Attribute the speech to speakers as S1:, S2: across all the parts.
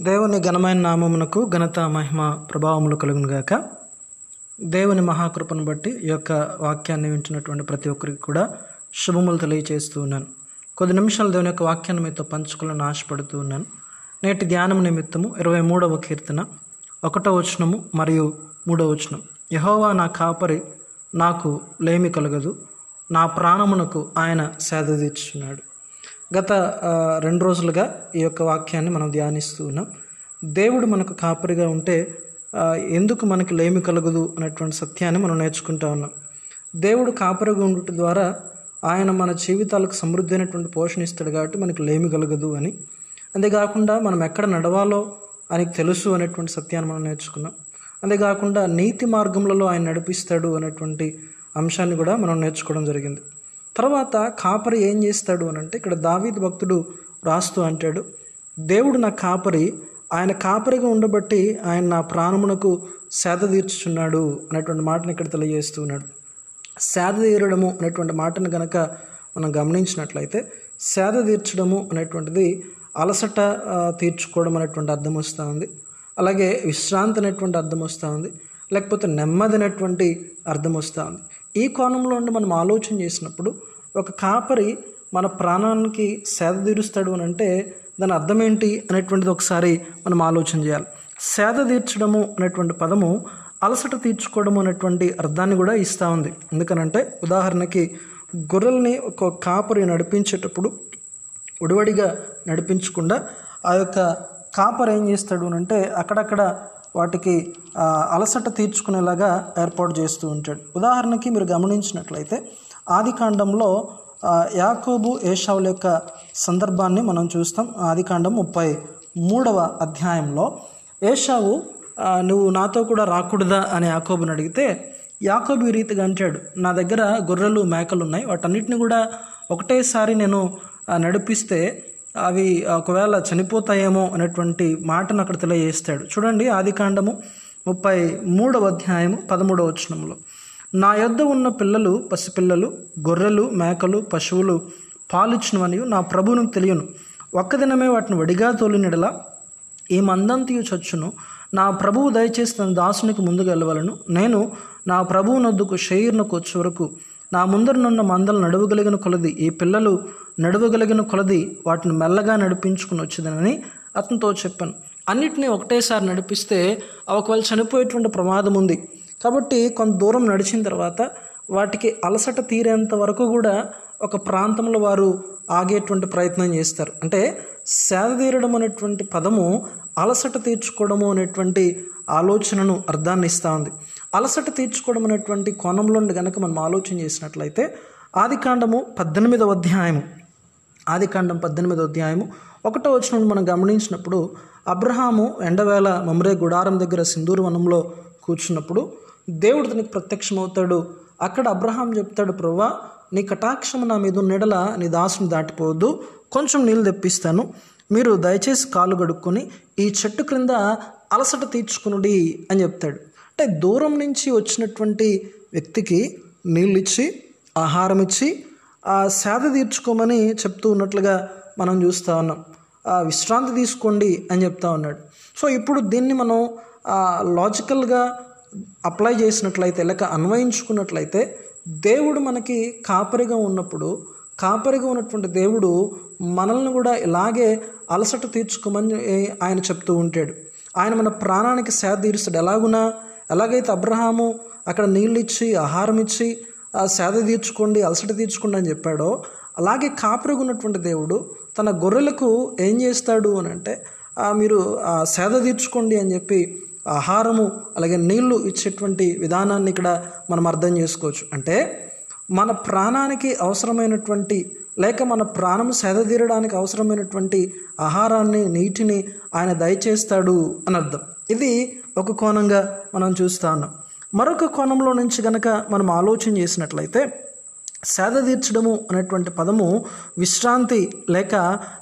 S1: దేవుని ఘనమైన నామమునకు ఘనత మహిమ ప్రభావములు కలుగునుగాక దేవుని మహాకృపను బట్టి ఈ యొక్క వాక్యాన్ని వింటున్నటువంటి ప్రతి ఒక్కరికి కూడా శుభములు తెలియజేస్తూ ఉన్నాను. కొద్ది నిమిషాలు దేవుని యొక్క వాక్యాన్ని మీతో పంచుకోవాలని ఆశపడుతూ ఉన్నాను. నేటి ధ్యానం నిమిత్తము ఇరవై మూడవ కీర్తన ఒకటో వచనము మరియు మూడవ వచనం. యహోవా నా కాపరి నాకు లేమి కలగదు నా ప్రాణమునకు ఆయన సేద తీర్చున్నాడు. గత రెండు రోజులుగా ఈ యొక్క వాక్యాన్ని మనం ధ్యానిస్తూ ఉన్నాం. దేవుడు మనకు కాపరిగా ఉంటే ఎందుకు మనకి లేమి కలగదు అనేటువంటి సత్యాన్ని మనం నేర్చుకుంటా ఉన్నాం. దేవుడు కాపరిగా ఉండుట ద్వారా ఆయన మన జీవితాలకు సమృద్ధి అయినటువంటి పోషణ ఇస్తాడు కాబట్టి మనకి లేమి కలగదు అని. అంతేకాకుండా మనం ఎక్కడ నడవాలో ఆయనకు తెలుసు అనేటువంటి సత్యాన్ని మనం నేర్చుకున్నాం. అంతేకాకుండా నీతి మార్గములలో ఆయన నడిపిస్తాడు అనేటువంటి అంశాన్ని కూడా మనం నేర్చుకోవడం జరిగింది. తర్వాత కాపరి ఏం చేస్తాడు అని అంటే ఇక్కడ దావీద్ భక్తుడు రాస్తూ అంటాడు దేవుడు నా కాపరి ఆయన కాపరిగా ఉండబట్టి ఆయన నా ప్రాణమునకు సేద తీర్చుచున్నాడు అనేటువంటి మాటను ఇక్కడ తెలియజేస్తూ ఉన్నాడు. సేద తీరడము అనేటువంటి మాటను గనక మనం గమనించినట్లయితే సేద తీర్చడము అనేటువంటిది అలసట తీర్చుకోవడం అనేటువంటి అర్థం వస్తూ ఉంది. అలాగే విశ్రాంతి అనేటువంటి అర్థం వస్తూ ఉంది. లేకపోతే నెమ్మది అనేటువంటి అర్థం వస్తూ ఉంది. ఈ కోణంలో ఉండి మనం ఆలోచన చేసినప్పుడు ఒక కాపరి మన ప్రాణానికి సేద తీరుస్తాడు అని అంటే దాని అర్థం ఏంటి అనేటువంటిది ఒకసారి మనం ఆలోచన చేయాలి. సేద తీర్చడము అనేటువంటి పదము అలసట తీర్చుకోవడం అనేటువంటి అర్థాన్ని కూడా ఇస్తూ ఉంది. ఎందుకనంటే ఉదాహరణకి గొర్రెల్ని ఒక కాపరి నడిపించేటప్పుడు ఉడివడిగా నడిపించకుండా ఆ యొక్క కాపర్ ఏం చేస్తాడు అని అంటే అక్కడక్కడ వాటికి అలసట తీర్చుకునేలాగా ఏర్పాటు చేస్తూ ఉంటాడు. ఉదాహరణకి మీరు గమనించినట్లయితే ఆది కాండంలో యాకోబు ఏషావుల యొక్క సందర్భాన్ని మనం చూస్తాం. ఆది కాండం ముప్పై మూడవ అధ్యాయంలో ఏషావు నువ్వు నాతో కూడా రాకూడదా? అని యాకోబుని అడిగితే యాకోబు రీతిగా అంటాడు నా దగ్గర గొర్రెలు మేకలు ఉన్నాయి. వాటన్నిటిని కూడా ఒకటేసారి నేను నడిపిస్తే అవి ఒకవేళ చనిపోతాయేమో అనేటువంటి మాటను అక్కడ తెలియజేస్తాడు. చూడండి ఆదికాండము ముప్పై మూడవ అధ్యాయము పదమూడవ వచనంలో నా యొద్ద ఉన్న పిల్లలు పసిపిల్లలు గొర్రెలు మేకలు పశువులు పాలిచ్చినవని నా ప్రభువును తెలియను. ఒక్క దినమే వాటిని వడిగా తోలినడలా ఈ మందంతియు చచ్చును. నా ప్రభువు దయచేసి తన దాసునికి ముందుకు వెళ్ళవలను. నేను నా ప్రభువు నొద్దుకు షెయిర్నకు వచ్చే వరకు నా ముందరనున్న మందలు నడవగలిగిన కొలది ఈ పిల్లలు నడవగలిగిన కొలది వాటిని మెల్లగా నడిపించుకుని వచ్చేదనని అతనితో చెప్పాను. అన్నిటినీ ఒకటేసారి నడిపిస్తే ఒకవేళ చనిపోయేటువంటి ప్రమాదం ఉంది. కాబట్టి కొంత దూరం నడిచిన తర్వాత వాటికి అలసట తీరేంత వరకు కూడా ఒక ప్రాంతంలో వారు ఆగేటువంటి ప్రయత్నం చేస్తారు. అంటే సేద తీరడం అనేటువంటి పదము అలసట తీర్చుకోవడము అనేటువంటి ఆలోచనను అర్థాన్ని ఇస్తూ ఉంది. అలసట తీర్చుకోవడం అనేటువంటి కోణంలో కనుక మనం ఆలోచన చేసినట్లయితే ఆది కాండము పద్దెనిమిదవ అధ్యాయము. ఆదికాండం పద్దెనిమిదో అధ్యాయము ఒకటో వచ్చిన మనం గమనించినప్పుడు అబ్రహాము ఎండవేళ మమరే గుడారం దగ్గర సింధూరు వనంలో కూర్చున్నప్పుడు దేవుడు తనకి ప్రత్యక్షమవుతాడు. అక్కడ అబ్రహాం చెప్తాడు ప్రవ్వా నీ కటాక్షము నా మీద నెడల నీ దాసుని దాటిపోవద్దు. కొంచెం నీళ్ళు తెప్పిస్తాను. మీరు దయచేసి కాలు గడుక్కొని ఈ చెట్టు క్రింద అలసట తీర్చుకునుడి అని చెప్తాడు. అంటే దూరం నుంచి వచ్చినటువంటి వ్యక్తికి నీళ్ళు ఇచ్చి ఆహారం ఇచ్చి ఆ సేద తీర్చుకోమని చెప్తూ ఉన్నట్లుగా మనం చూస్తూ ఉన్నాం. ఆ విశ్రాంతి తీసుకోండి అని చెప్తా ఉన్నాడు. సో ఇప్పుడు దీన్ని మనం లాజికల్గా అప్లై చేసినట్లయితే లేక అన్వయించుకున్నట్లయితే దేవుడు మనకి కాపరిగా ఉన్నప్పుడు కాపరిగా ఉన్నటువంటి దేవుడు మనల్ని కూడా ఇలాగే అలసట తీర్చుకోమని ఆయన చెప్తూ ఉంటాడు. ఆయన మన ప్రాణానికి సేద తీరుస్తాడు. ఎలాగునా? ఎలాగైతే అబ్రహాము అక్కడ నీళ్ళు ఇచ్చి ఆహారం ఇచ్చి సేద తీర్చుకోండి అలసట తీర్చుకోండి అని చెప్పాడో అలాగే కాపరిగా ఉన్నటువంటి దేవుడు తన గొర్రెలకు ఏం చేస్తాడు అని అంటే మీరు ఆ సేద తీర్చుకోండి అని చెప్పి ఆహారము అలాగే నీళ్ళు ఇచ్చేటువంటి విధానాన్ని ఇక్కడ మనం అర్థం చేసుకోవచ్చు. అంటే మన ప్రాణానికి అవసరమైనటువంటి లేక మన ప్రాణం సేదతీరడానికి అవసరమైనటువంటి ఆహారాన్ని నీటిని ఆయన దయచేస్తాడు అని అర్థం ఇది ఒక కోణంగా మనం చూస్తా ఉన్నాం. మరొక కోణంలో నుంచి గనక మనం ఆలోచన చేసినట్లయితే సేద తీర్చడము అనేటువంటి పదము విశ్రాంతి లేక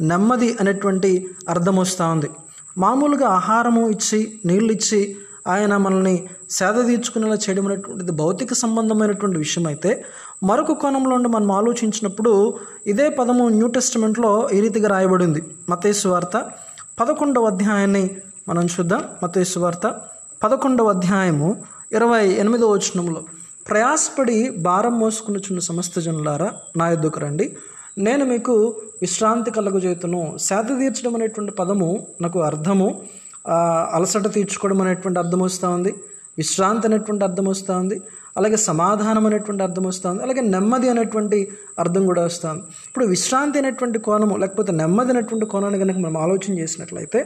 S1: నెమ్మది అనేటువంటి అర్థం వస్తూ ఉంది. మామూలుగా ఆహారము ఇచ్చి నీళ్ళు ఇచ్చి ఆయన మనల్ని సేద తీర్చుకునేలా చేయడం అనేటువంటిది భౌతిక సంబంధమైనటువంటి విషయం అయితే మరొక కోణంలో ఉండి మనం ఆలోచించినప్పుడు ఇదే పదము న్యూ టెస్టిమెంట్లో ఈ రీతిగా రాయబడింది. మతేసు వార్త పదకొండవ అధ్యాయాన్ని మనం చూద్దాం. మతేసు వార్త పదకొండవ అధ్యాయము ఇరవై ఎనిమిదవ వచనంలో ప్రయాసపడి భారం మోసుకుని సమస్త జనులారా నా యొద్దకు రండి. నేను మీకు విశ్రాంతి కలుగజేతును శాత తీర్చడం అనేటువంటి పదము నాకు అర్థము. అలసట తీర్చుకోవడం అనేటువంటి అర్థం వస్తూ ఉంది. విశ్రాంతి అనేటువంటి అర్థం వస్తూ ఉంది. అలాగే సమాధానం అనేటువంటి అర్థం వస్తుంది అలాగే నెమ్మది అనేటువంటి అర్థం కూడా వస్తుంది ఇప్పుడు విశ్రాంతి అనేటువంటి కోణము లేకపోతే నెమ్మది అనేటువంటి కోణాన్ని కనుక మనం ఆలోచన చేసినట్లయితే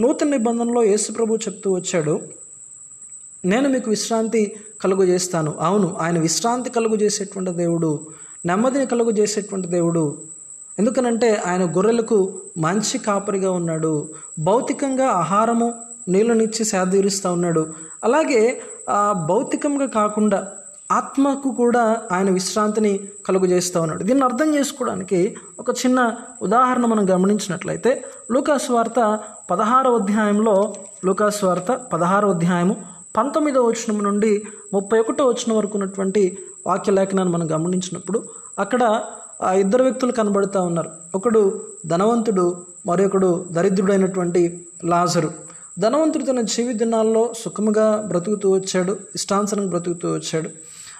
S1: నూతన నిబంధనలో యేసు ప్రభు చెప్తూ వచ్చాడు నేను మీకు విశ్రాంతి కలుగు చేస్తాను అవును ఆయన విశ్రాంతి కలుగు చేసేటువంటి దేవుడు నెమ్మదిని కలుగు చేసేటువంటి దేవుడు. ఎందుకనంటే ఆయన గొర్రెలకు మంచి కాపరిగా ఉన్నాడు. భౌతికంగా ఆహారము నీళ్ళనిచ్చి సేదీరుస్తూ ఉన్నాడు. అలాగే ఆ, భౌతికంగా కాకుండా ఆత్మకు కూడా ఆయన విశ్రాంతిని కలుగు చేస్తూ ఉన్నాడు. దీన్ని అర్థం చేసుకోవడానికి ఒక చిన్న ఉదాహరణ మనం గమనించినట్లయితే లూకాస్ వార్త పదహారవ అధ్యాయంలో లూకాస్ వార్త పదహారవ అధ్యాయము పంతొమ్మిదవ వచనం నుండి ముప్పై ఒకటో వచనం వరకు ఉన్నటువంటి వాక్య లేఖనాన్ని మనం గమనించినప్పుడు అక్కడ ఆ ఇద్దరు వ్యక్తులు కనబడుతూ ఉన్నారు. ఒకడు ధనవంతుడు మరొకడు దరిద్రుడైనటువంటి లాజరు. ధనవంతుడు తన జీవి దినాల్లో సుఖముగా బ్రతుకుతూ వచ్చాడు ఇష్టాంసనంగా బ్రతుకుతూ వచ్చాడు.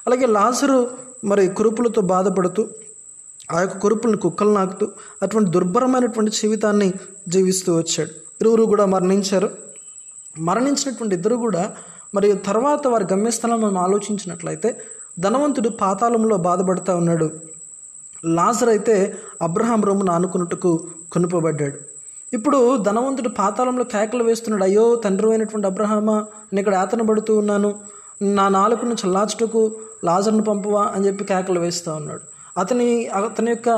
S1: అలాగే లాజరు మరి కురుపులతో బాధపడుతూ ఆ యొక్క కురుపులను కుక్కలు నాకుతూ అటువంటి దుర్భరమైనటువంటి జీవితాన్ని జీవిస్తూ వచ్చాడు. ఇరువురు కూడా మరణించారు. మరణించినటువంటి ఇద్దరు కూడా మరియు తర్వాత వారి గమ్యస్థలం మనం ఆలోచించినట్లయితే ధనవంతుడు పాతాళంలో బాధపడుతూ ఉన్నాడు. లాజర్ అయితే అబ్రహాం రోమును ఆనుకున్నట్టుకు కొనుపబడ్డాడు. ఇప్పుడు ధనవంతుడు పాతాళంలో కేకలు వేస్తున్నాడు. అయ్యో తండ్రి అయినటువంటి అబ్రహామా నేను ఇక్కడ ఆతనబడుతూ పడుతూ ఉన్నాను. నా నాలుకను చల్లార్చుటకు లాజర్ను పంపువా అని చెప్పి కేకలు వేస్తూ ఉన్నాడు. అతని అతని యొక్క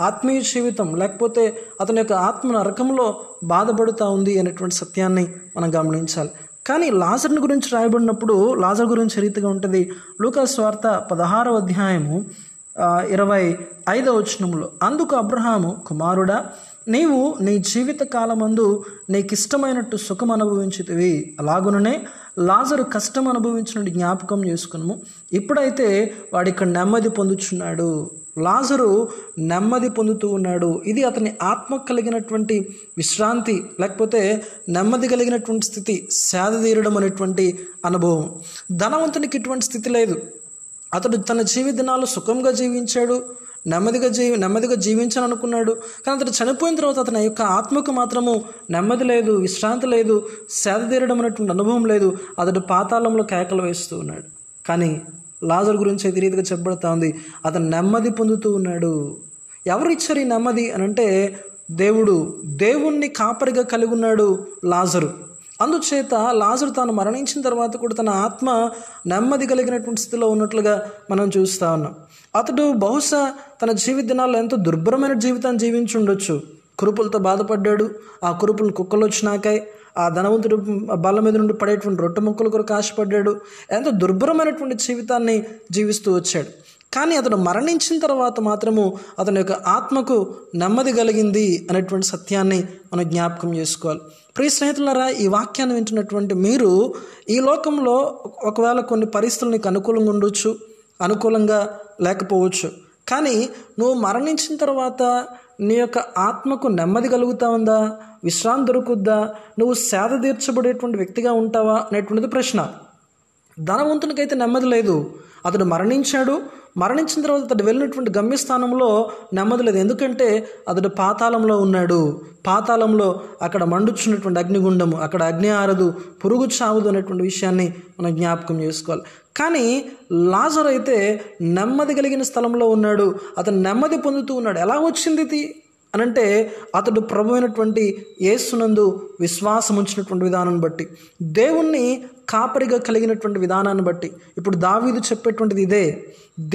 S1: ఆత్మీయ జీవితం లేకపోతే అతని యొక్క ఆత్మ నరకంలో బాధపడుతూ ఉంది అనేటువంటి సత్యాన్ని మనం గమనించాలి. కానీ లాజర్ని గురించి రాయబడినప్పుడు లాజర్ గురించి రీతిగా ఉంటుంది? లూకాస్ వార్త పదహారవ అధ్యాయము ఇరవై ఐదవ వచనంలో అందుకు అబ్రహాము కుమారుడా నీవు నీ జీవిత కాలమందు నీకు ఇష్టమైనట్టు సుఖం అనుభవించితివి. అలాగుననే లాజరు కష్టం అనుభవించినట్టు జ్ఞాపకం చేసుకున్నాము ఇప్పుడైతే వాడు ఇక్కడ నెమ్మది పొందుచున్నాడు. లాజరు నెమ్మది పొందుతూ ఉన్నాడు. ఇది అతని ఆత్మ కలిగినటువంటి విశ్రాంతి లేకపోతే నెమ్మది కలిగినటువంటి స్థితి సేద తీరడం అనేటువంటి అనుభవం. ధనవంతునికి ఇటువంటి స్థితి లేదు. అతడు తన జీవిత దినాలు సుఖంగా జీవించాడు నెమ్మదిగా జీవి నెమ్మదిగా జీవించాలని అనుకున్నాడు కానీ అతడు చనిపోయిన తర్వాత అతని యొక్క ఆత్మకు మాత్రము నెమ్మది లేదు విశ్రాంతి లేదు సేద తీరడం అనేటువంటి అనుభవం లేదు. అతడు పాతాళంలో కేకలు వేస్తూ ఉన్నాడు. కానీ లాజర్ గురించి అయితే రీతిగా చెప్పబడతా ఉంది. అతను నెమ్మది పొందుతూ ఉన్నాడు. ఎవరు ఇచ్చారు ఈ నెమ్మది అని అంటే దేవుడు దేవుణ్ణి కాపరిగా కలిగి ఉన్నాడు లాజరు. అందుచేత లాజరు తాను మరణించిన తర్వాత కూడా తన ఆత్మ నెమ్మది కలిగినటువంటి స్థితిలో ఉన్నట్లుగా మనం చూస్తూ ఉన్నాం. అతడు బహుశా తన జీవిత దినాల్లో ఎంతో దుర్భరమైన జీవితాన్ని జీవించి ఉండొచ్చు. కురుపులతో బాధపడ్డాడు. ఆ కురుపులు కుక్కలు వచ్చినాకాయి ఆ ధనవంతుడు బల్ల మీద నుండి పడేటువంటి రొట్టె ముక్కల కొరకు ఆశపడ్డాడు. ఎంతో దుర్భరమైనటువంటి జీవితాన్ని జీవిస్తూ వచ్చాడు. కానీ అతడు మరణించిన తర్వాత మాత్రము అతని యొక్క ఆత్మకు నెమ్మది కలిగింది అనేటువంటి సత్యాన్ని మనం జ్ఞాపకం చేసుకోవాలి. ప్రియ స్నేహితులారా ఈ వాక్యాన్ని వింటున్నటువంటి మీరు ఈ లోకంలో ఒకవేళ కొన్ని పరిస్థితులు నీకు అనుకూలంగా ఉండొచ్చు అనుకూలంగా లేకపోవచ్చు. కానీ నువ్వు మరణించిన తర్వాత నీ యొక్క ఆత్మకు నెమ్మది కలుగుతా ఉందా విశ్రాంతి దొరుకుద్దా? నువ్వు సేద తీర్చబడేటువంటి వ్యక్తిగా ఉంటావా? అనేటువంటిది ప్రశ్న. ధనవంతునికైతే నెమ్మది లేదు. అతడు మరణించాడు మరణించిన తర్వాత అతడు వెళ్ళినటువంటి గమ్యస్థానంలో నెమ్మది లేదు. ఎందుకంటే అతడు పాతాళంలో ఉన్నాడు. పాతాళంలో అక్కడ మండుచున్నటువంటి అగ్నిగుండము అక్కడ అగ్ని ఆరదు పురుగు చావదు అనేటువంటి విషయాన్ని మనం జ్ఞాపకం చేసుకోవాలి. కానీ లాజర్ అయితే నెమ్మది కలిగిన స్థలంలో ఉన్నాడు. అతను నెమ్మది పొందుతూ ఉన్నాడు. ఎలా వచ్చింది అనంటే అతడు ప్రభు అయినటువంటి యేసునందు విశ్వాసం ఉంచినటువంటి విధానాన్ని బట్టి దేవుణ్ణి కాపరిగా కలిగినటువంటి విధానాన్ని బట్టి. ఇప్పుడు దావీదు చెప్పేటువంటిది ఇదే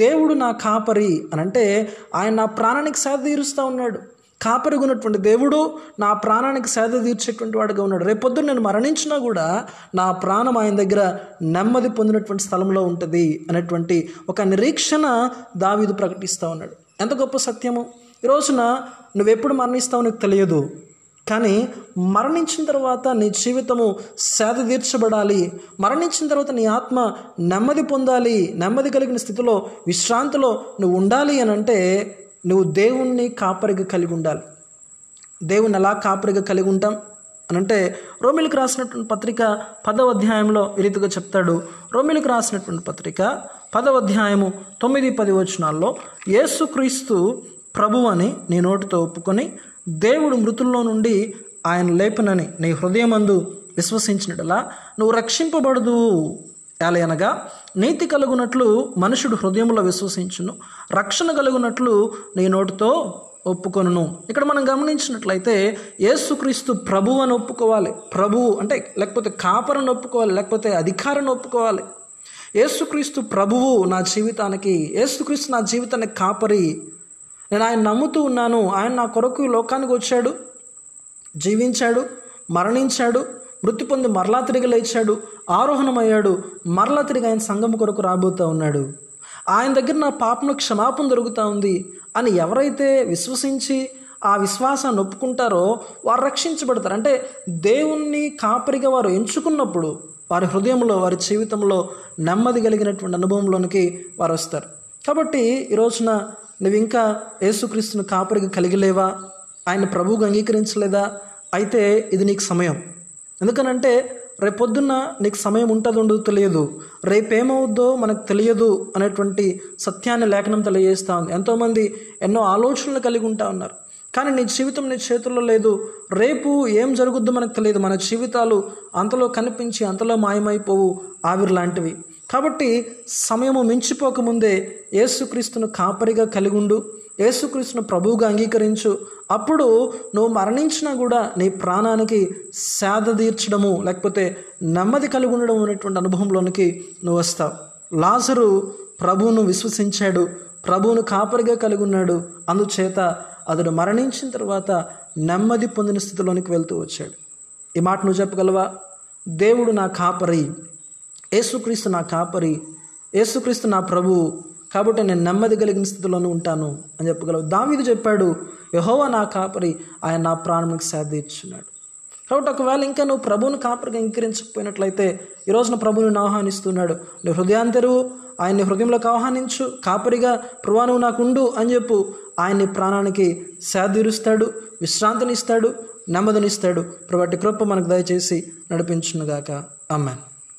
S1: దేవుడు నా కాపరి అనంటే ఆయన నా ప్రాణానికి సేద తీరుస్తూ ఉన్నాడు. కాపరిగా ఉన్నటువంటి దేవుడు నా ప్రాణానికి సేద తీర్చేటువంటి వాడుగా ఉన్నాడు. రేపొద్దు నేను మరణించినా కూడా నా ప్రాణం ఆయన దగ్గర నెమ్మది పొందినటువంటి స్థలంలో ఉంటుంది అనేటువంటి ఒక నిరీక్షణ దావీదు ప్రకటిస్తూ ఉన్నాడు. ఎంత గొప్ప సత్యము! ఈ రోజున నువ్వెప్పుడు మరణిస్తావు నీకు తెలియదు. కానీ మరణించిన తర్వాత నీ జీవితము సేద తీర్చబడాలి. మరణించిన తర్వాత నీ ఆత్మ నెమ్మది పొందాలి. నెమ్మది కలిగిన స్థితిలో విశ్రాంతిలో నువ్వు ఉండాలి అని అంటే నువ్వు దేవుణ్ణి కాపరిగా కలిగి ఉండాలి. దేవుణ్ణి ఎలా కాపరిగా కలిగి ఉంటాం అని అంటే రోమిలకు రాసినటువంటి పత్రిక పదవ అధ్యాయంలో ఈ రీతిగా చెప్తాడు. రోమిలకు రాసినటువంటి పత్రిక పదవ అధ్యాయము తొమ్మిది పది వచనాల్లో యేసుక్రీస్తు ప్రభు అని నీ నోటితో ఒప్పుకొని దేవుడు మృతుల్లో నుండి ఆయన లేపనని నీ హృదయమందు విశ్వసించినట్లా నువ్వు రక్షింపబడదు. ఎలయనగా నీతి కలుగునట్లు మనుషుడు హృదయంలో విశ్వసించును. రక్షణ కలుగునట్లు నీ నోటితో ఒప్పుకొనును. ఇక్కడ మనం గమనించినట్లయితే యేసుక్రీస్తు ప్రభు అని ఒప్పుకోవాలి. ప్రభువు అంటే లేకపోతే కాపరని ఒప్పుకోవాలి లేకపోతే అధికారాన్ని ఒప్పుకోవాలి. యేసుక్రీస్తు ప్రభువు నా జీవితానికి యేసుక్రీస్తు నా జీవితానికి కాపరి నేను ఆయన నమ్ముతూ ఉన్నాను. ఆయన నా కొరకు ఈ లోకానికి వచ్చాడు జీవించాడు మరణించాడు మృతి పొంది మరలా తిరిగి లేచాడు ఆరోహణమయ్యాడు మరలా తిరిగి ఆయన సంఘం కొరకు రాబోతూ ఉన్నాడు. ఆయన దగ్గర నా పాపను క్షమాపణ దొరుకుతూ ఉంది అని ఎవరైతే విశ్వసించి ఆ విశ్వాసాన్ని ఒప్పుకుంటారో వారు రక్షించబడతారు. అంటే దేవుణ్ణి కాపరిగా వారు ఎంచుకున్నప్పుడు వారి హృదయంలో వారి జీవితంలో నెమ్మది కలిగినటువంటి అనుభవంలోనికి వారు వస్తారు. కాబట్టి ఈ రోజున నువ్వు ఇంకా యేసుక్రీస్తును కాపరిగా కలిగిలేవా? ఆయన ప్రభువుగా అంగీకరించలేదా? అయితే ఇది నీకు సమయం. ఎందుకనంటే రేపొద్దున్న నీకు సమయం ఉంటుందో ఉండదు తెలియదు. రేపేమవుద్దో మనకు తెలియదు అనేటువంటి సత్యాన్ని లేఖనం తెలియజేస్తూ ఉంది. ఎంతోమంది ఎన్నో ఆలోచనలు కలిగి ఉంటా ఉన్నారు. కానీ నీ జీవితం నీ చేతుల్లో లేదు. రేపు ఏం జరుగుద్దో మనకు తెలియదు. మన జీవితాలు అంతలో కనిపించి అంతలో మాయమైపోవు ఆవిరి లాంటివి. కాబట్టి సమయము మించిపోకముందే యేసుక్రీస్తును కాపరిగా కలిగుండు యేసుక్రీస్తును ప్రభువుగా అంగీకరించు. అప్పుడు నువ్వు మరణించినా కూడా నీ ప్రాణానికి సేద తీర్చడము లేకపోతే నెమ్మది కలిగి ఉండడం అనేటువంటి అనుభవంలోనికి నువ్వు వస్తావు. లాజరు ప్రభువును విశ్వసించాడు ప్రభువును కాపరిగా కలిగి ఉన్నాడు అందుచేత అతడు మరణించిన తర్వాత నెమ్మది పొందిన స్థితిలోనికి వెళ్తూ వచ్చాడు. ఈ మాట నువ్వు చెప్పగలవా? దేవుడు నా కాపరి. యేసుక్రీస్తు నా కాపరి యేసుక్రీస్తు నా ప్రభువు కాబట్టి నేను నెమ్మది కలిగిన స్థితిలోనే ఉంటాను అని చెప్పగలవు. దావీదు చెప్పాడు యహోవా నా కాపరి ఆయన నా ప్రాణానికి సాధించున్నాడు కాబట్టి ఒకవేళ ఇంకా నువ్వు ప్రభువుని కాపరిగా ఇంకరించకపోయినట్లయితే ఈ రోజున ప్రభువుని ఆహ్వానిస్తున్నాడు. నీ హృదయాంతరువు ఆయన్ని హృదయంలోకి ఆహ్వానించు కాపరిగా ప్రభా నువ్వు నాకు ఉండు అని చెప్పు. ఆయన్ని ప్రాణానికి శాదీరుస్తాడు విశ్రాంతినిస్తాడు నెమ్మదినిస్తాడు. ప్రభాటి కృప మనకు దయచేసి నడిపించునుగాక. అమ్మాయి